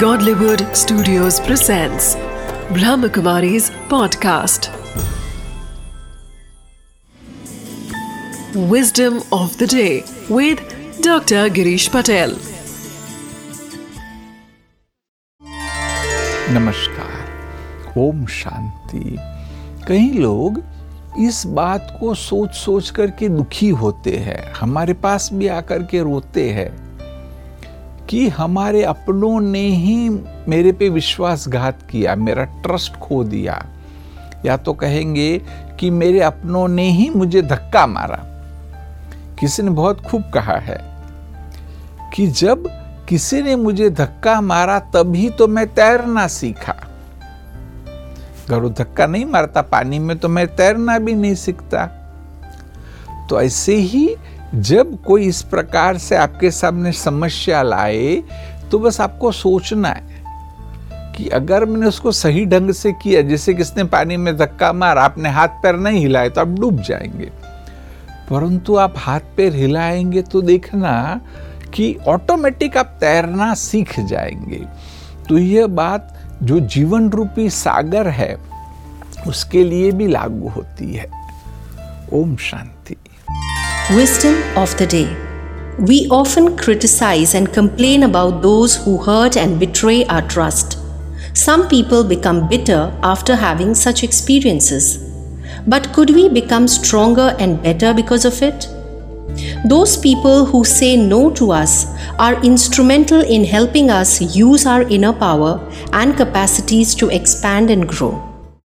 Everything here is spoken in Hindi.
Godlywood Studios presents Brahmakumari's podcast. Wisdom of the day with Dr. Girish Patel. नमस्कार ओम शांति कई लोग इस बात को सोच सोच कर के दुखी होते हैं हमारे पास भी आकर के रोते हैं कि हमारे अपनों ने ही मेरे पे विश्वासघात किया, मेरा ट्रस्ट खो दिया। या तो कहेंगे कि मेरे अपनों ने ही मुझे धक्का मारा। किसी ने बहुत खूब कहा है कि जब किसी ने मुझे धक्का मारा, तभी तो मैं तैरना सीखा। अगर धक्का नहीं मारता, पानी में तो मैं तैरना भी नहीं सीखता। तो ऐसे ही जब कोई इस प्रकार से आपके सामने समस्या लाए तो बस आपको सोचना है कि अगर मैंने उसको सही ढंग से किया, जैसे किसने पानी में धक्का मार, आपने हाथ पैर नहीं हिलाए तो आप डूब जाएँगे। परंतु आप हाथ पैर हिलाएँगे तो देखना कि ऑटोमेटिक आप तैरना सीख जाएँगे। तो यह बात जो जीवन रूपी सागर है, उसके लिए भी लागू होती है। Om Shanti. Wisdom of the day. We often criticize and complain about those who hurt and betray our trust. Some people become bitter after having such experiences. But could we become stronger and better because of it? Those people who say no to us are instrumental in helping us use our inner power and capacities to expand and grow.